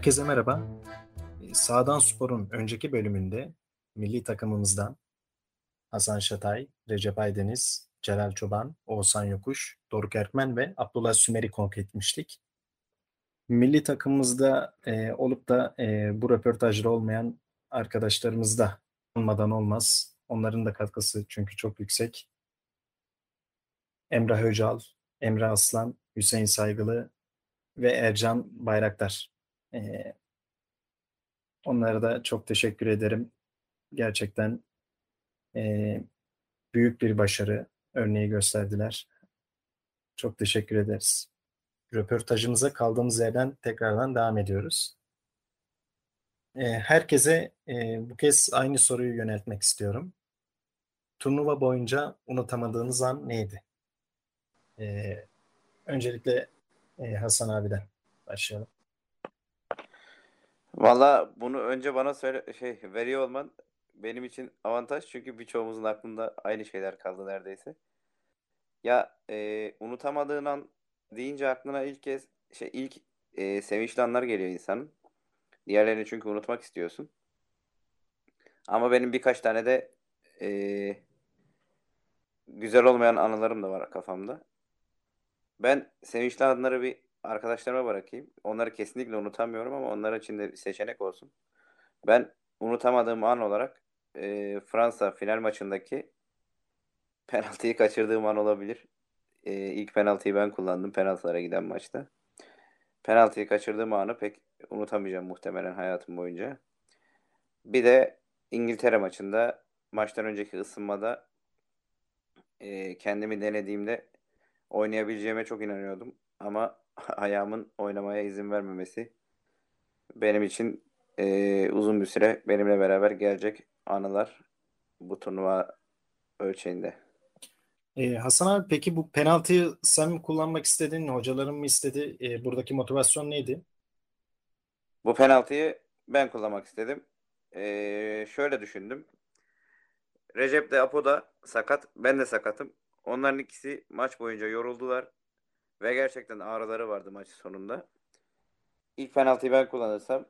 Herkese merhaba. Sağdan Spor'un önceki bölümünde milli takımımızdan Hasan Şatay, Recep Aydeniz, Celal Çoban, Oğuzhan Yokuş, Doruk Erkmen ve Abdullah Sümer'i konuk etmiştik. Milli takımımızda e, olup da e, bu röportajda olmayan arkadaşlarımız da olmadan olmaz. Onların da katkısı çünkü çok yüksek. Emrah Öcal, Emre Aslan, Hüseyin Saygılı ve Ercan Bayraktar. E, onlara da çok teşekkür ederim. Gerçekten e, büyük bir başarı örneği gösterdiler. Çok teşekkür ederiz. Röportajımıza kaldığımız yerden tekrardan devam ediyoruz. E, herkese e, bu kez aynı soruyu yöneltmek istiyorum. Turnuva boyunca unutamadığınız an neydi? E, öncelikle e, Hasan abiden başlayalım. Valla bunu önce bana söyle şey veriyor olman benim için avantaj çünkü birçoğumuzun aklında aynı şeyler kaldı neredeyse. Ya e, unutamadığın an deyince aklına ilk kez şey ilk e, sevinçli anlar geliyor insanın. Diğerlerini çünkü unutmak istiyorsun. Ama benim birkaç tane de e, güzel olmayan anılarım da var kafamda. Ben sevinçli anları bir arkadaşlarıma bırakayım. Onları kesinlikle unutamıyorum ama onlar için de bir seçenek olsun. Ben unutamadığım an olarak e, Fransa final maçındaki penaltıyı kaçırdığım an olabilir. E, ilk penaltıyı ben kullandım penaltılara giden maçta. Penaltıyı kaçırdığım anı pek unutamayacağım muhtemelen hayatım boyunca. Bir de İngiltere maçında maçtan önceki ısınmada e, kendimi denediğimde oynayabileceğime çok inanıyordum. Ama ayağımın oynamaya izin vermemesi benim için e, uzun bir süre benimle beraber gelecek anılar bu turnuva ölçeğinde. Ee, Hasan abi peki bu penaltıyı sen mi kullanmak istedin, hocaların mı istedi? Ee, buradaki motivasyon neydi? Bu penaltıyı ben kullanmak istedim. Ee, şöyle düşündüm. Recep de Apo da sakat, ben de sakatım. Onların ikisi maç boyunca yoruldular. Ve gerçekten ağrıları vardı maç sonunda. İlk penaltıyı ben kullanırsam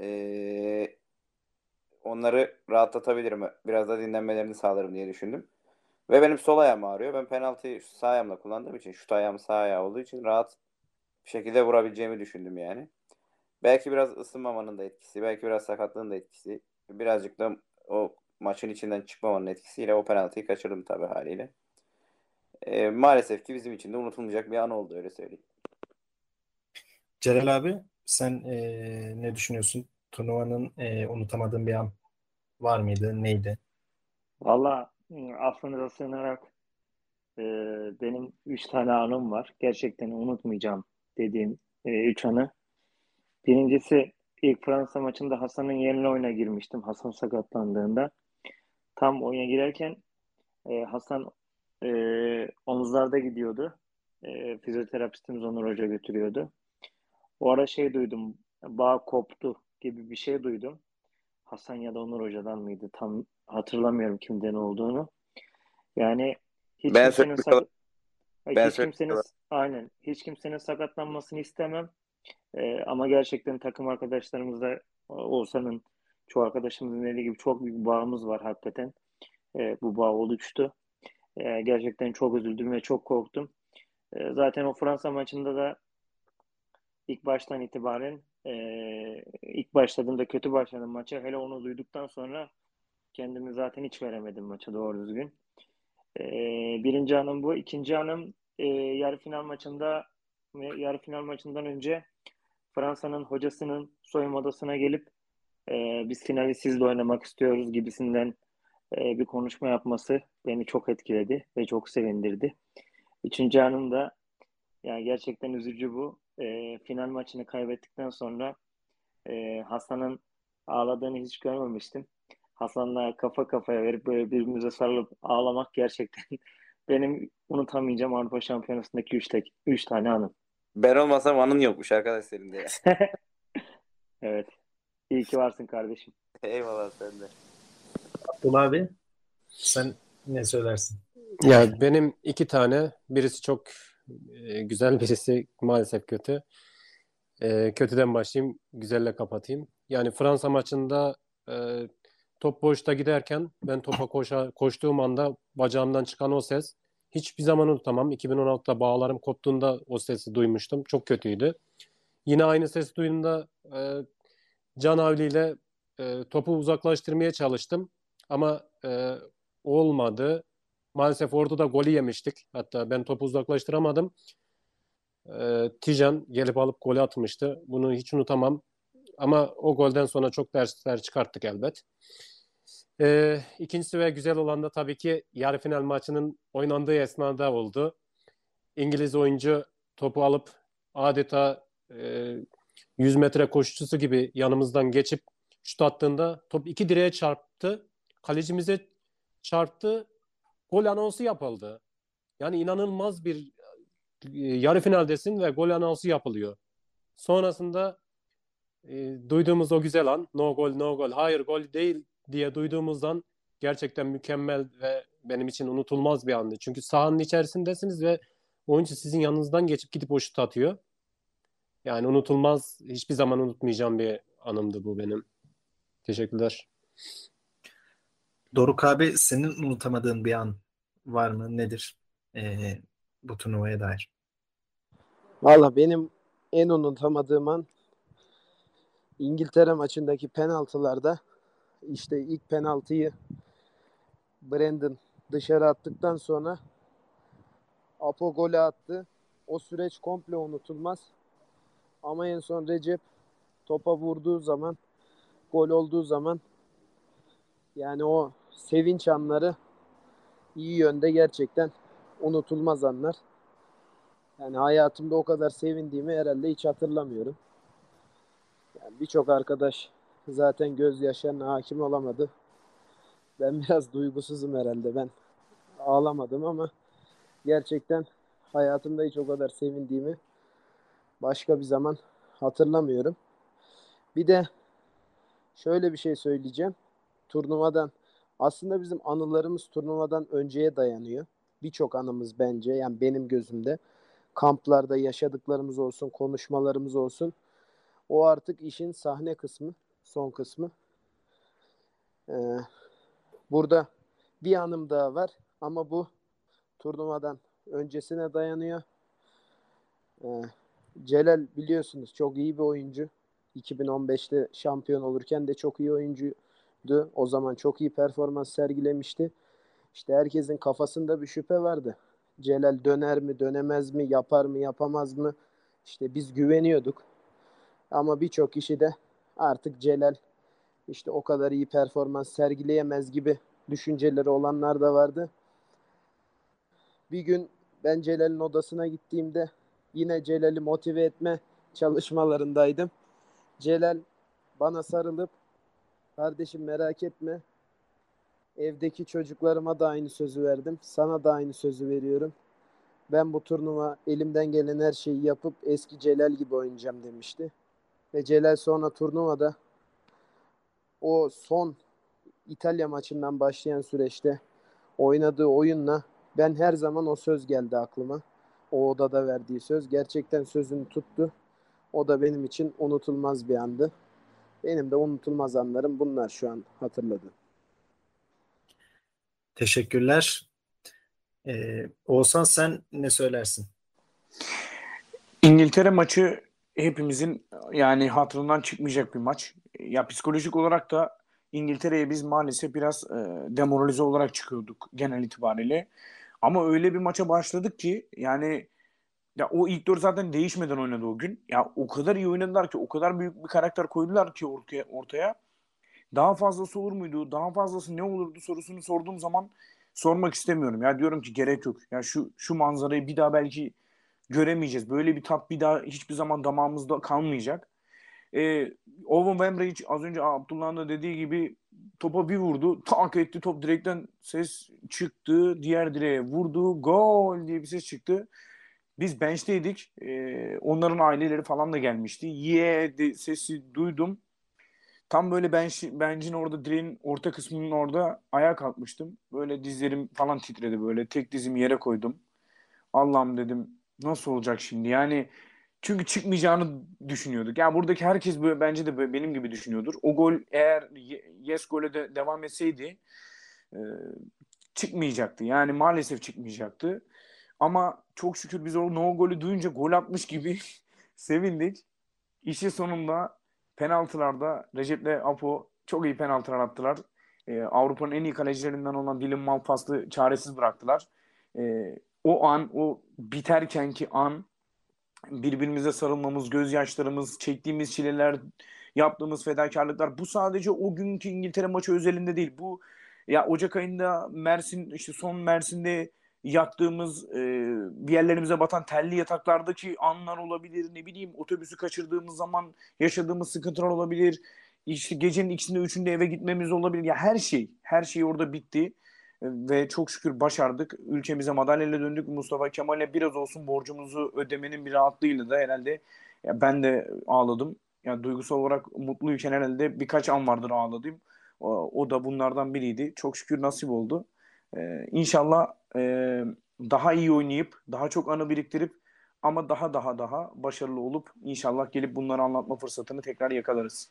ee, onları rahatlatabilirim. Biraz da dinlenmelerini sağlarım diye düşündüm. Ve benim sol ayağım ağrıyor. Ben penaltıyı sağ ayağımla kullandığım için, şut ayağım sağ ayağı olduğu için rahat bir şekilde vurabileceğimi düşündüm yani. Belki biraz ısınmamanın da etkisi, belki biraz sakatlığın da etkisi. Birazcık da o maçın içinden çıkmamanın etkisiyle o penaltıyı kaçırdım tabii haliyle. E, maalesef ki bizim için de unutulmayacak bir an oldu öyle söyleyeyim. Celal abi sen e, ne düşünüyorsun? Turnuvanın e, unutamadığın bir an var mıydı? Neydi? Valla affınıza sığınarak e, benim üç tane anım var. Gerçekten unutmayacağım dediğim e, üç anı. Birincisi ilk Fransa maçında Hasan'ın yerine oyuna girmiştim. Hasan sakatlandığında. Tam oyuna girerken e, Hasan e, omuzlarda gidiyordu. E, fizyoterapistimiz Onur Hoca götürüyordu. O ara şey duydum, bağ koptu gibi bir şey duydum. Hasan ya da Onur Hoca'dan mıydı? Tam hatırlamıyorum kimden olduğunu. Yani hiç ben kimsenin sak- ben hiç kimsenin aynen hiç kimsenin sakatlanmasını istemem. Ee, ama gerçekten takım arkadaşlarımızda Oğuzhan'ın çoğu arkadaşımızın dediği gibi çok büyük bağımız var hakikaten. Ee, bu bağ oluştu. Ee, gerçekten çok üzüldüm ve çok korktum. Ee, zaten o Fransa maçında da ilk baştan itibaren e, ilk başladığımda kötü başladım maça. Hele onu duyduktan sonra kendimi zaten hiç veremedim maça doğru düzgün. E, birinci anım bu. İkinci anım e, yarı final maçında yarı final maçından önce Fransa'nın hocasının soyunma odasına gelip e, biz finali sizle oynamak istiyoruz gibisinden e, bir konuşma yapması beni çok etkiledi ve çok sevindirdi. Üçüncü anım da Yani gerçekten üzücü bu. E, final maçını kaybettikten sonra e, Hasan'ın ağladığını hiç görmemiştim. Hasan'la kafa kafaya verip böyle birbirimize sarılıp ağlamak gerçekten benim unutamayacağım Avrupa Şampiyonası'ndaki 3 üç, üç tane anım. Ben olmasam anın yokmuş arkadaş senin de. evet. İyi ki varsın kardeşim. Eyvallah sen de. Abdullah abi sen ne söylersin? Ya benim iki tane. Birisi çok e, güzel, birisi maalesef kötü. E, kötüden başlayayım, güzelle kapatayım. Yani Fransa maçında e, top boşta giderken ben topa koşa, koştuğum anda bacağımdan çıkan o ses hiçbir zaman unutamam. 2016'da bağlarım koptuğunda o sesi duymuştum. Çok kötüydü. Yine aynı ses duyduğumda e, Can Avli ile e, topu uzaklaştırmaya çalıştım. Ama e, olmadı. Maalesef orada da golü yemiştik. Hatta ben topu uzaklaştıramadım. E, Tijan gelip alıp golü atmıştı. Bunu hiç unutamam. Ama o golden sonra çok dersler çıkarttık elbet. E, ikincisi ve güzel olan da tabii ki yarı final maçının oynandığı esnada oldu. İngiliz oyuncu topu alıp adeta e, 100 metre koşucusu gibi yanımızdan geçip şut attığında top iki direğe çarptı. Kalecimize çarptı. Gol anonsu yapıldı. Yani inanılmaz bir e, yarı finaldesin ve gol anonsu yapılıyor. Sonrasında e, duyduğumuz o güzel an no gol no gol hayır gol değil diye duyduğumuzdan gerçekten mükemmel ve benim için unutulmaz bir andı. Çünkü sahanın içerisindesiniz ve oyuncu sizin yanınızdan geçip gidip o şut atıyor. Yani unutulmaz, hiçbir zaman unutmayacağım bir anımdı bu benim. Teşekkürler. Doruk abi senin unutamadığın bir an var mı? Nedir ee, bu turnuvaya dair? Valla benim en unutamadığım an İngiltere maçındaki penaltılarda işte ilk penaltıyı Brandon dışarı attıktan sonra Apo golü attı. O süreç komple unutulmaz. Ama en son Recep topa vurduğu zaman gol olduğu zaman yani o sevinç anları iyi yönde gerçekten unutulmaz anlar. Yani hayatımda o kadar sevindiğimi herhalde hiç hatırlamıyorum. Yani birçok arkadaş zaten gözyaşlarına hakim olamadı. Ben biraz duygusuzum herhalde. Ben ağlamadım ama gerçekten hayatımda hiç o kadar sevindiğimi başka bir zaman hatırlamıyorum. Bir de şöyle bir şey söyleyeceğim. Turnuvadan aslında bizim anılarımız turnuvadan önceye dayanıyor. Birçok anımız bence yani benim gözümde kamplarda yaşadıklarımız olsun, konuşmalarımız olsun. O artık işin sahne kısmı, son kısmı. Ee, burada bir anım daha var ama bu turnuvadan öncesine dayanıyor. Ee, Celal biliyorsunuz çok iyi bir oyuncu. 2015'te şampiyon olurken de çok iyi oyuncuydu. O zaman çok iyi performans sergilemişti. İşte herkesin kafasında bir şüphe vardı. Celal döner mi, dönemez mi, yapar mı, yapamaz mı? İşte biz güveniyorduk. Ama birçok kişi de artık Celal işte o kadar iyi performans sergileyemez gibi düşünceleri olanlar da vardı. Bir gün ben Celal'in odasına gittiğimde yine Celal'i motive etme çalışmalarındaydım. Celal bana sarılıp kardeşim merak etme evdeki çocuklarıma da aynı sözü verdim. Sana da aynı sözü veriyorum. Ben bu turnuva elimden gelen her şeyi yapıp eski Celal gibi oynayacağım demişti. Ve Celal sonra turnuvada o son İtalya maçından başlayan süreçte oynadığı oyunla ben her zaman o söz geldi aklıma. O odada verdiği söz. Gerçekten sözünü tuttu. O da benim için unutulmaz bir andı. Benim de unutulmaz anlarım bunlar şu an hatırladım. Teşekkürler. Ee, Oğuzhan sen ne söylersin? İngiltere maçı hepimizin yani hatırından çıkmayacak bir maç. Ya psikolojik olarak da İngiltere'ye biz maalesef biraz e, demoralize olarak çıkıyorduk genel itibariyle. Ama öyle bir maça başladık ki yani ya o ilk dört zaten değişmeden oynadı o gün. Ya o kadar iyi oynadılar ki, o kadar büyük bir karakter koydular ki ortaya. ortaya. Daha fazlası olur muydu? Daha fazlası ne olurdu sorusunu sorduğum zaman sormak istemiyorum. Ya diyorum ki gerek yok. Ya şu şu manzarayı bir daha belki göremeyeceğiz. Böyle bir tat bir daha hiçbir zaman damağımızda kalmayacak. E, Owen Wembley az önce Abdullah'ın da dediği gibi topa bir vurdu. Tak etti top direkten ses çıktı. Diğer direğe vurdu. Gol diye bir ses çıktı. Biz bench'teydik. E, onların aileleri falan da gelmişti. Ye yeah, sesi duydum. Tam böyle bench, bench'in orada direğin orta kısmının orada ayağa kalkmıştım. Böyle dizlerim falan titredi böyle. Tek dizimi yere koydum. Allah'ım dedim nasıl olacak şimdi? Yani çünkü çıkmayacağını düşünüyorduk. Yani buradaki herkes böyle, bence de böyle benim gibi düşünüyordur. O gol eğer yes gole de devam etseydi e, çıkmayacaktı. Yani maalesef çıkmayacaktı. Ama çok şükür biz o no golü duyunca gol atmış gibi sevindik. İşi sonunda penaltılarda Recep'le Apo çok iyi penaltılar attılar. Ee, Avrupa'nın en iyi kalecilerinden olan Dylan Malpass'ı çaresiz bıraktılar. Ee, o an, o biterken ki an birbirimize sarılmamız, gözyaşlarımız, çektiğimiz çileler, yaptığımız fedakarlıklar bu sadece o günkü İngiltere maçı özelinde değil. Bu ya Ocak ayında Mersin işte son Mersin'de yattığımız e, bir yerlerimize batan telli yataklardaki anlar olabilir. Ne bileyim otobüsü kaçırdığımız zaman yaşadığımız sıkıntılar olabilir. İşte gecenin ikisinde üçünde eve gitmemiz olabilir. Ya her şey, her şey orada bitti ve çok şükür başardık. Ülkemize madalyayla döndük. Mustafa Kemal'e biraz olsun borcumuzu ödemenin bir rahatlığıyla da herhalde ya ben de ağladım. Yani duygusal olarak mutluyken herhalde birkaç an vardır ağladığım. O, o da bunlardan biriydi. Çok şükür nasip oldu. Ee, inşallah e, daha iyi oynayıp, daha çok anı biriktirip ama daha daha daha başarılı olup inşallah gelip bunları anlatma fırsatını tekrar yakalarız.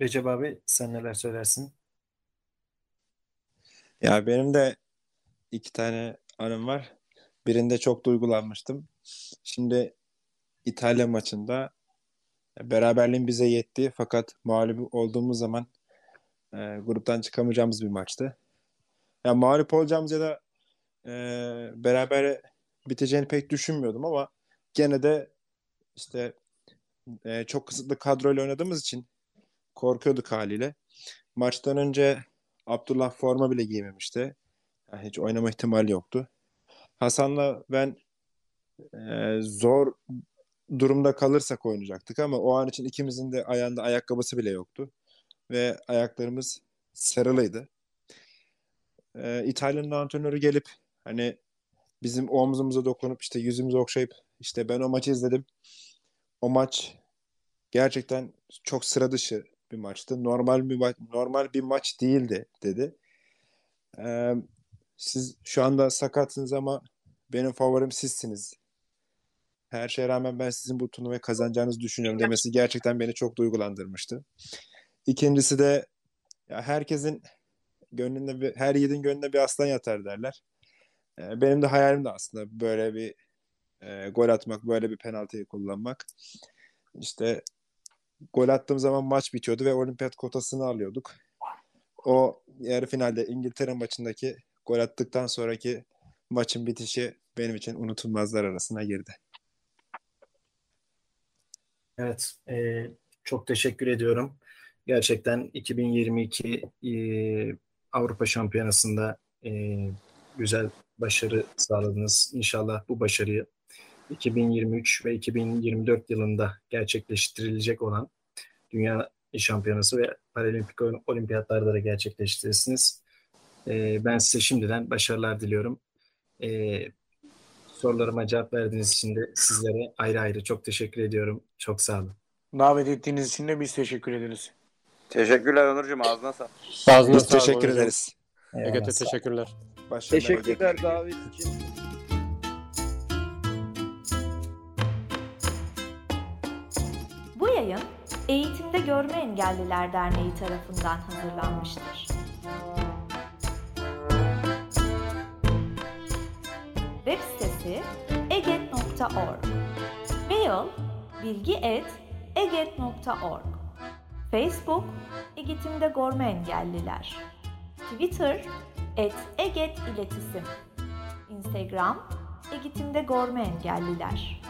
Recep abi sen neler söylersin? Ya benim de iki tane anım var. Birinde çok duygulanmıştım. Şimdi İtalya maçında beraberliğin bize yetti fakat mağlup olduğumuz zaman e, gruptan çıkamayacağımız bir maçtı. Ya mağlup olacağımız ya da e, beraber biteceğini pek düşünmüyordum ama gene de işte e, çok kısıtlı kadroyla oynadığımız için korkuyorduk haliyle. Maçtan önce Abdullah forma bile giymemişti. Yani hiç oynama ihtimali yoktu. Hasan'la ben e, zor durumda kalırsak oynayacaktık ama o an için ikimizin de ayağında ayakkabısı bile yoktu. Ve ayaklarımız sarılıydı. E, İtalyan antrenörü gelip hani bizim omzumuza dokunup işte yüzümüzü okşayıp işte ben o maçı izledim. O maç gerçekten çok sıra dışı bir maçtı. Normal bir maç normal bir maç değildi dedi. Ee, siz şu anda sakatsınız ama benim favorim sizsiniz. Her şeye rağmen ben sizin bu turnuvayı kazanacağınızı düşünüyorum demesi gerçekten beni çok duygulandırmıştı. İkincisi de ya herkesin gönlünde bir, her yiğidin gönlünde bir aslan yatar derler. Ee, benim de hayalim de aslında böyle bir e, gol atmak, böyle bir penaltıyı kullanmak. İşte gol attığım zaman maç bitiyordu ve olimpiyat kotasını alıyorduk. O yarı finalde İngiltere maçındaki gol attıktan sonraki maçın bitişi benim için unutulmazlar arasına girdi. Evet, e, çok teşekkür ediyorum. Gerçekten 2022 e, Avrupa Şampiyonası'nda e, güzel başarı sağladınız. İnşallah bu başarıyı 2023 ve 2024 yılında gerçekleştirilecek olan Dünya Şampiyonası ve Paralimpik Olimpiyatlarda da gerçekleştirirsiniz. Ee, ben size şimdiden başarılar diliyorum. Ee, sorularıma cevap verdiğiniz için de sizlere ayrı ayrı çok teşekkür ediyorum. Çok sağ olun. Davet ettiğiniz için de biz teşekkür ederiz. Teşekkürler Onurcuğum. Ağzına sağlık. Ağzına Biz sağlık teşekkür ederiz. Ege'de teşekkürler. Başarılar. Teşekkürler davet için. Bu yayın Eğitimde Görme Engelliler Derneği tarafından hazırlanmıştır. Web sitesi eget.org Mail bilgi.eget.org Facebook Eğitimde Görme Engelliler. Twitter et Eget İletisim. Instagram Eğitimde Görme Engelliler